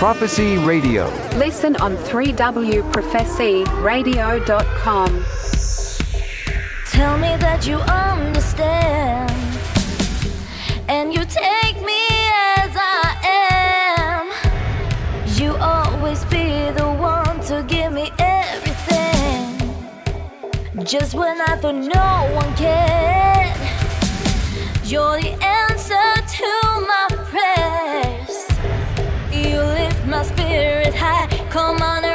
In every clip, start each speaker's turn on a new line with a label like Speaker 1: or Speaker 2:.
Speaker 1: Prophecy Radio.
Speaker 2: Listen on 3wprophecyradio.com.
Speaker 3: Tell me that you understand and you take me as I am. You always be the one to give me everything. Just when I thought no one cared, you're the end. come on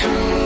Speaker 3: Thank.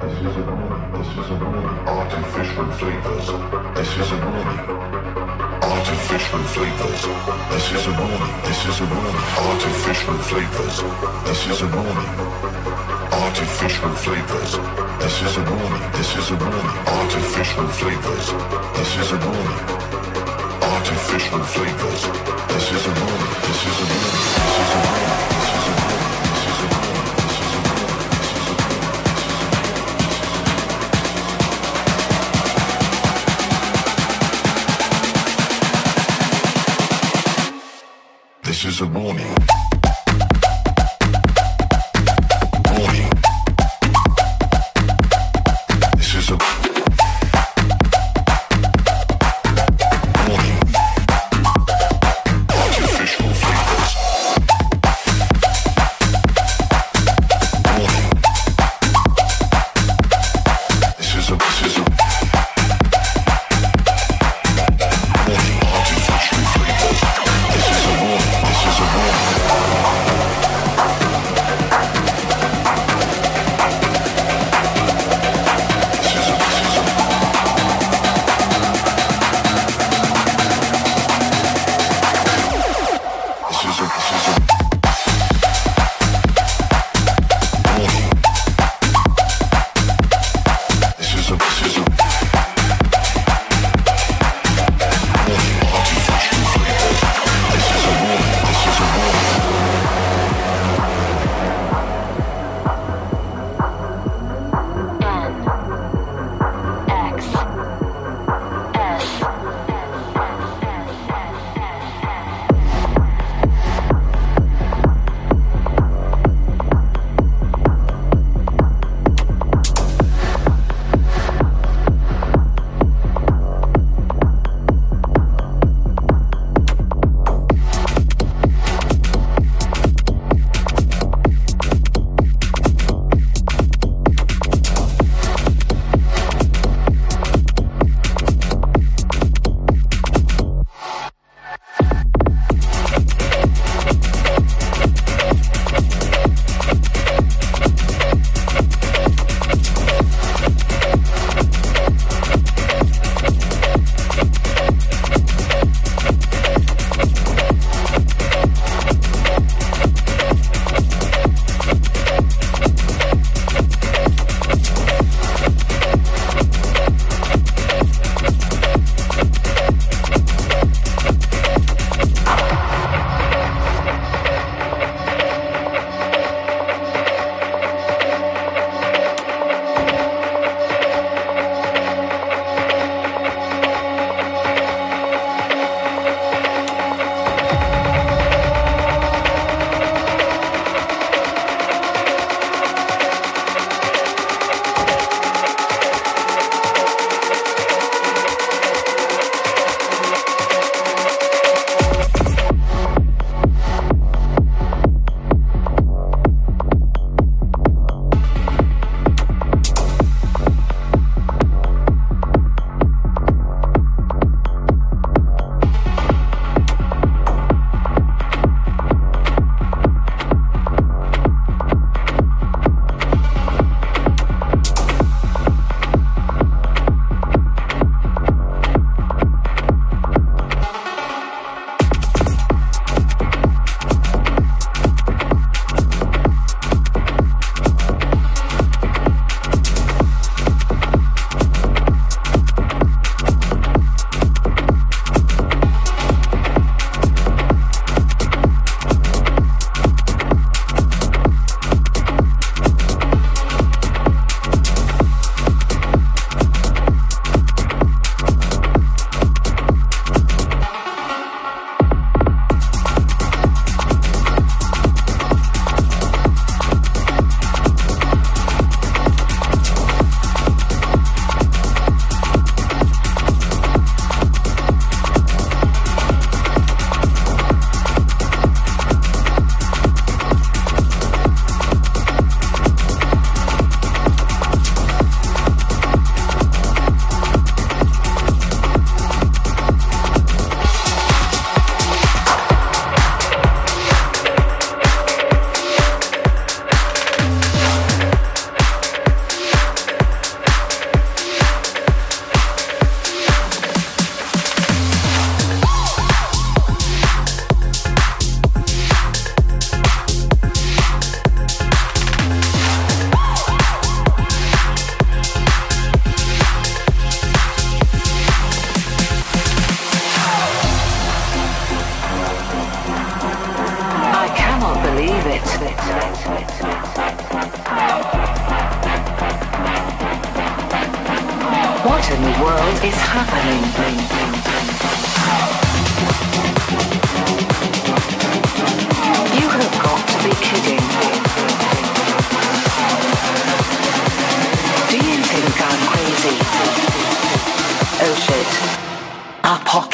Speaker 3: This is a warning. artificial flavors. This is a warning. Artificial flavors. this is a moment, this is a
Speaker 4: warning. Artificial flavors.
Speaker 1: This is a warning.
Speaker 5: Artificial flavors. This is a warning. This is a warning. Artificial flavors. This is a warning. Artificial flavors. This is a warning. This is a moment.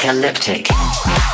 Speaker 5: Apocalyptic.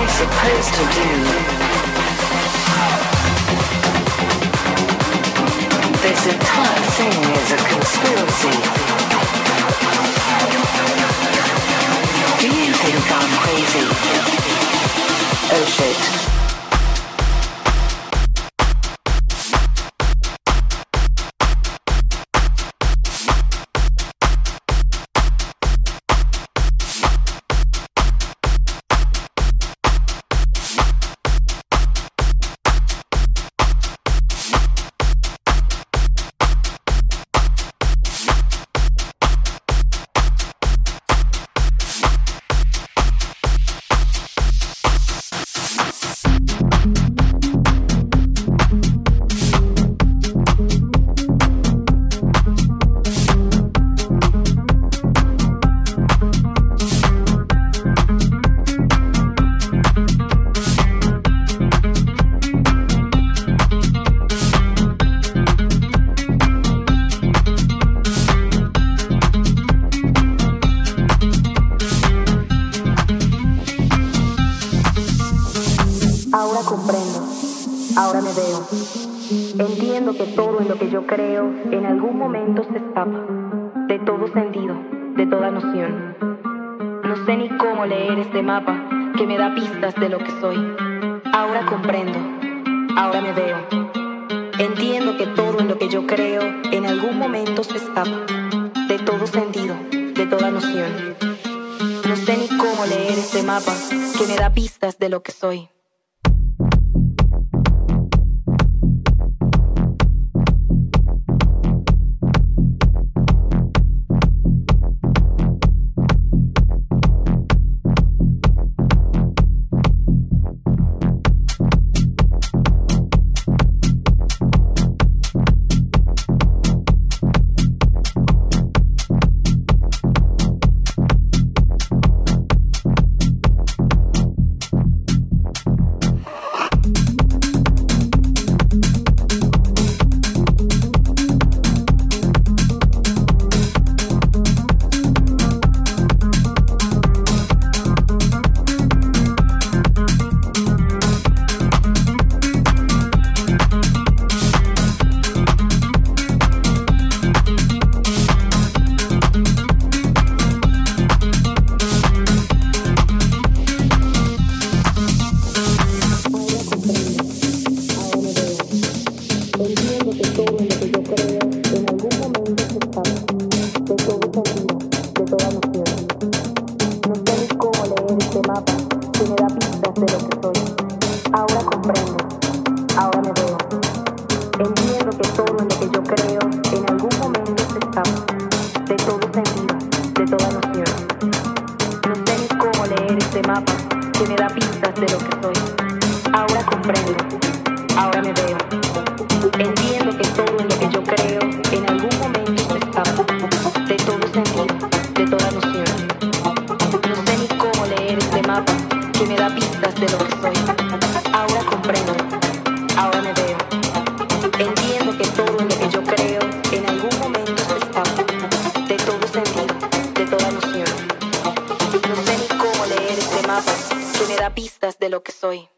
Speaker 5: I supposed to do? This entire thing is a conspiracy. Do you think I'm crazy? Oh shit.
Speaker 6: Que soy. Ahora comprendo, ahora me veo. Entiendo que todo en lo que yo creo en algún momento se escapa de todo sentido, de toda noción. No sé ni cómo leer este mapa que me da pistas de lo que soy.
Speaker 3: Me da pistas de lo que soy.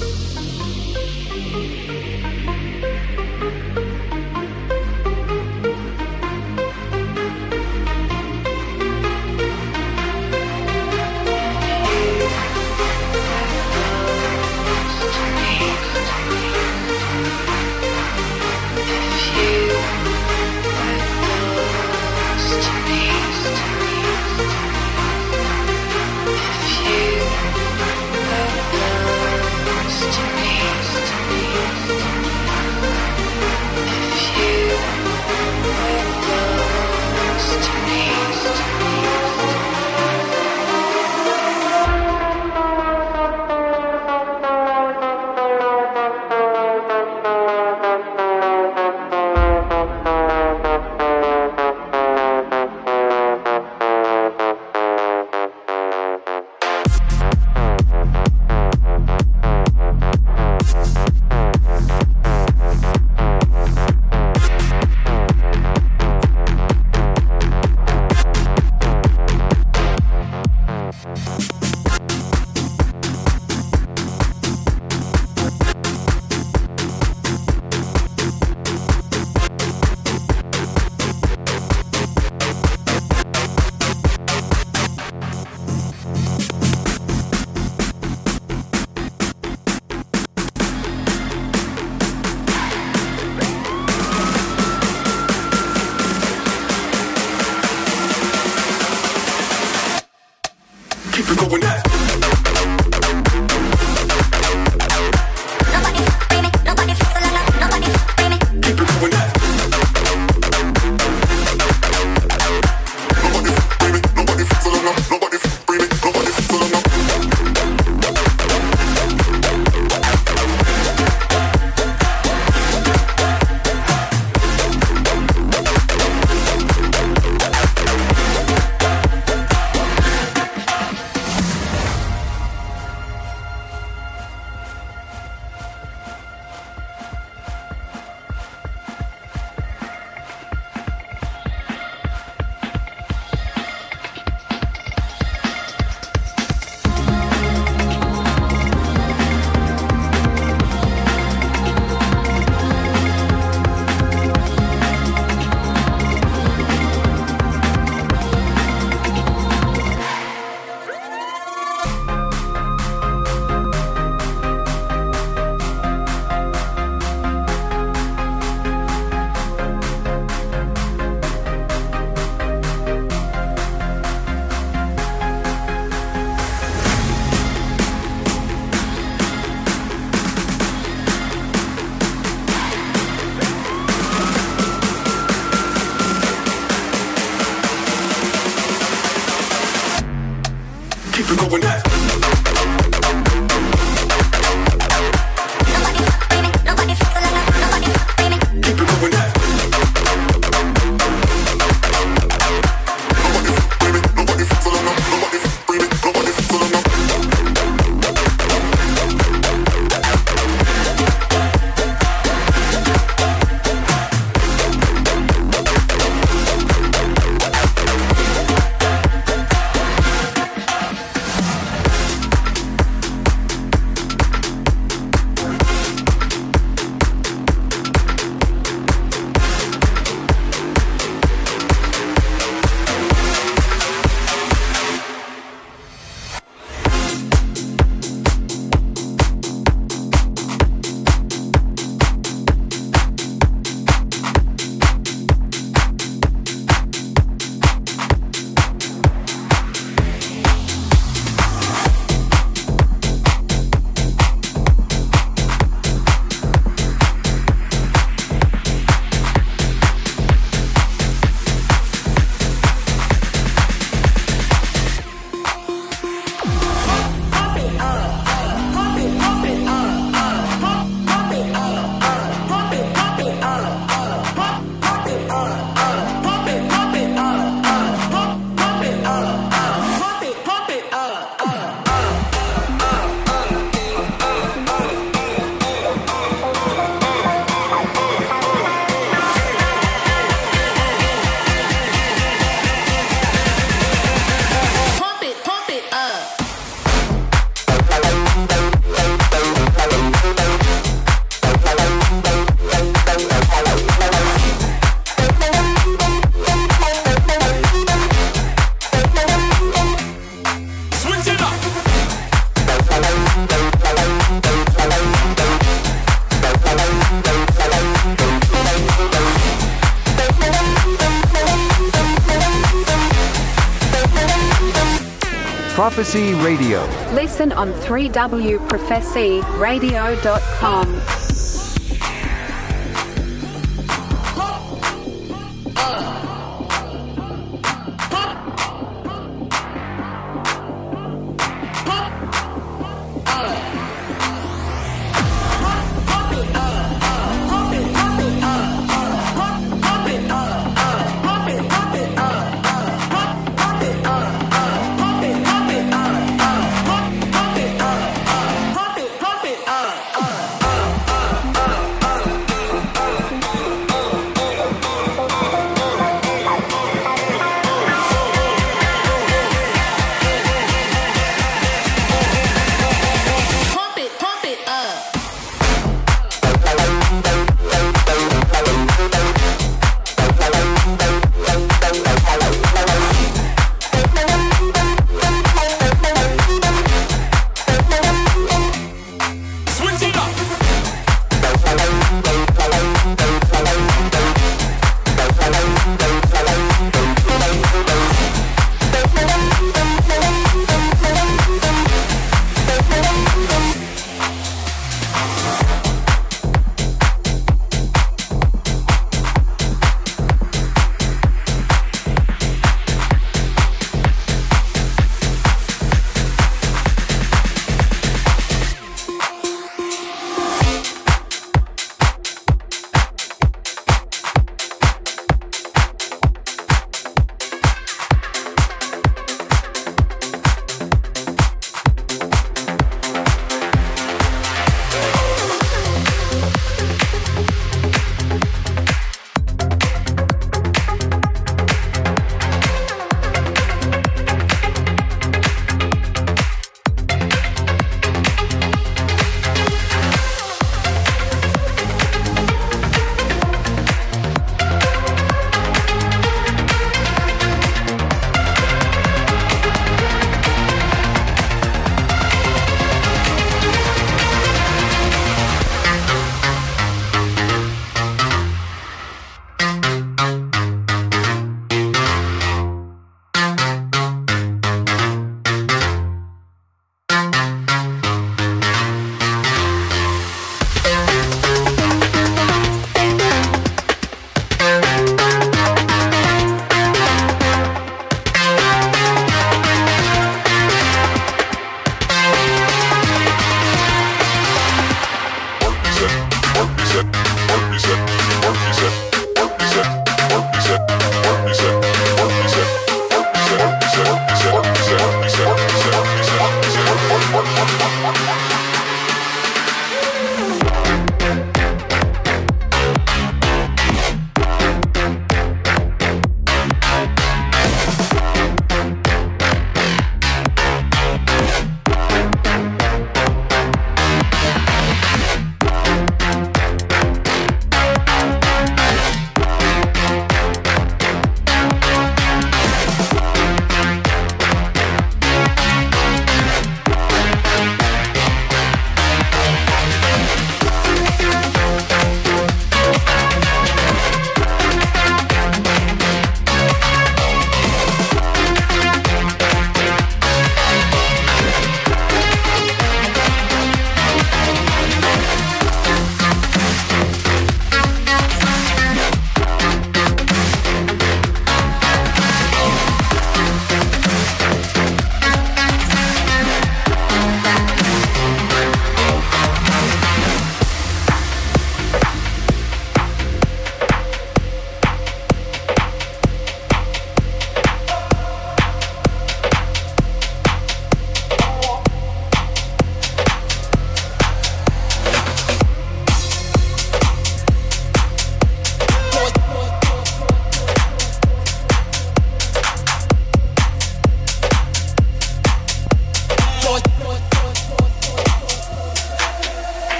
Speaker 7: To me.
Speaker 8: Listen on 3wprophecyradio.com.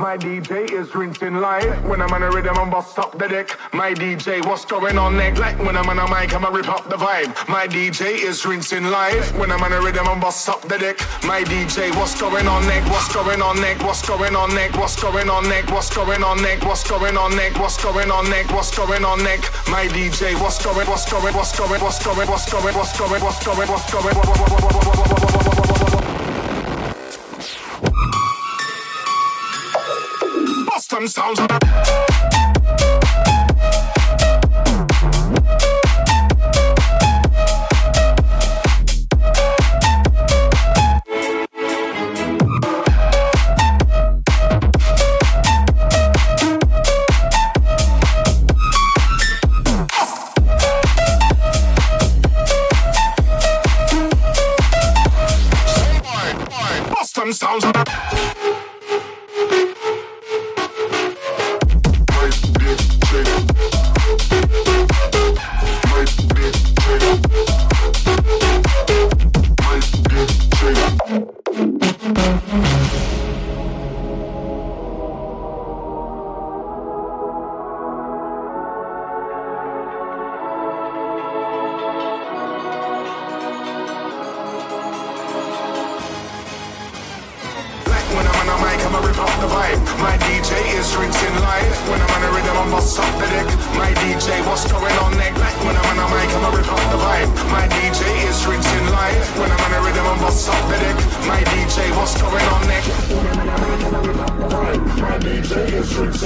Speaker 9: My
Speaker 10: DJ is rinsing live. When I'm on a rhythm, I'm bust up the deck. My DJ, what's going on next? Like when I'm on a mic, I'ma rip up the vibe. My DJ is rinsing live. When I'm on a rhythm, I'm bust up the deck. My DJ, what's going on next? What's going on next? What's going on next? What's going on next? What's going on next? What's going on next? What's going on next? What's going on next? My DJ, what's going? What's going? What's going? What's going? What's going? What's going? What's going? What's going? What's going? gun sounds.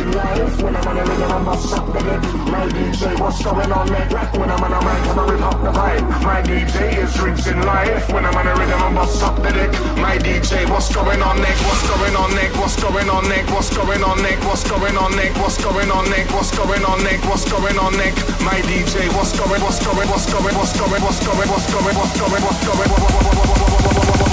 Speaker 10: Rinsing live. When I'm on a rhythm, I'm bust up the deck. My DJ, what's going on next? Like when I'm on a mic, I'ma rip up the vibe. My DJ is rinsing live. When I'm on a rhythm, I'm bust up the deck. My DJ, what's going on next? What's going on next? What's going on next? What's going on next? What's going on next? What's going on next? What's going on next? What's going on next? My DJ, what's going? What's going? What's going? What's going? What's going? What's going? What's going? What's going? What's going?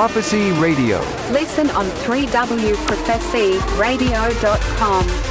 Speaker 11: Prophecy Radio.
Speaker 2: Listen on 3wprophecyradio.com.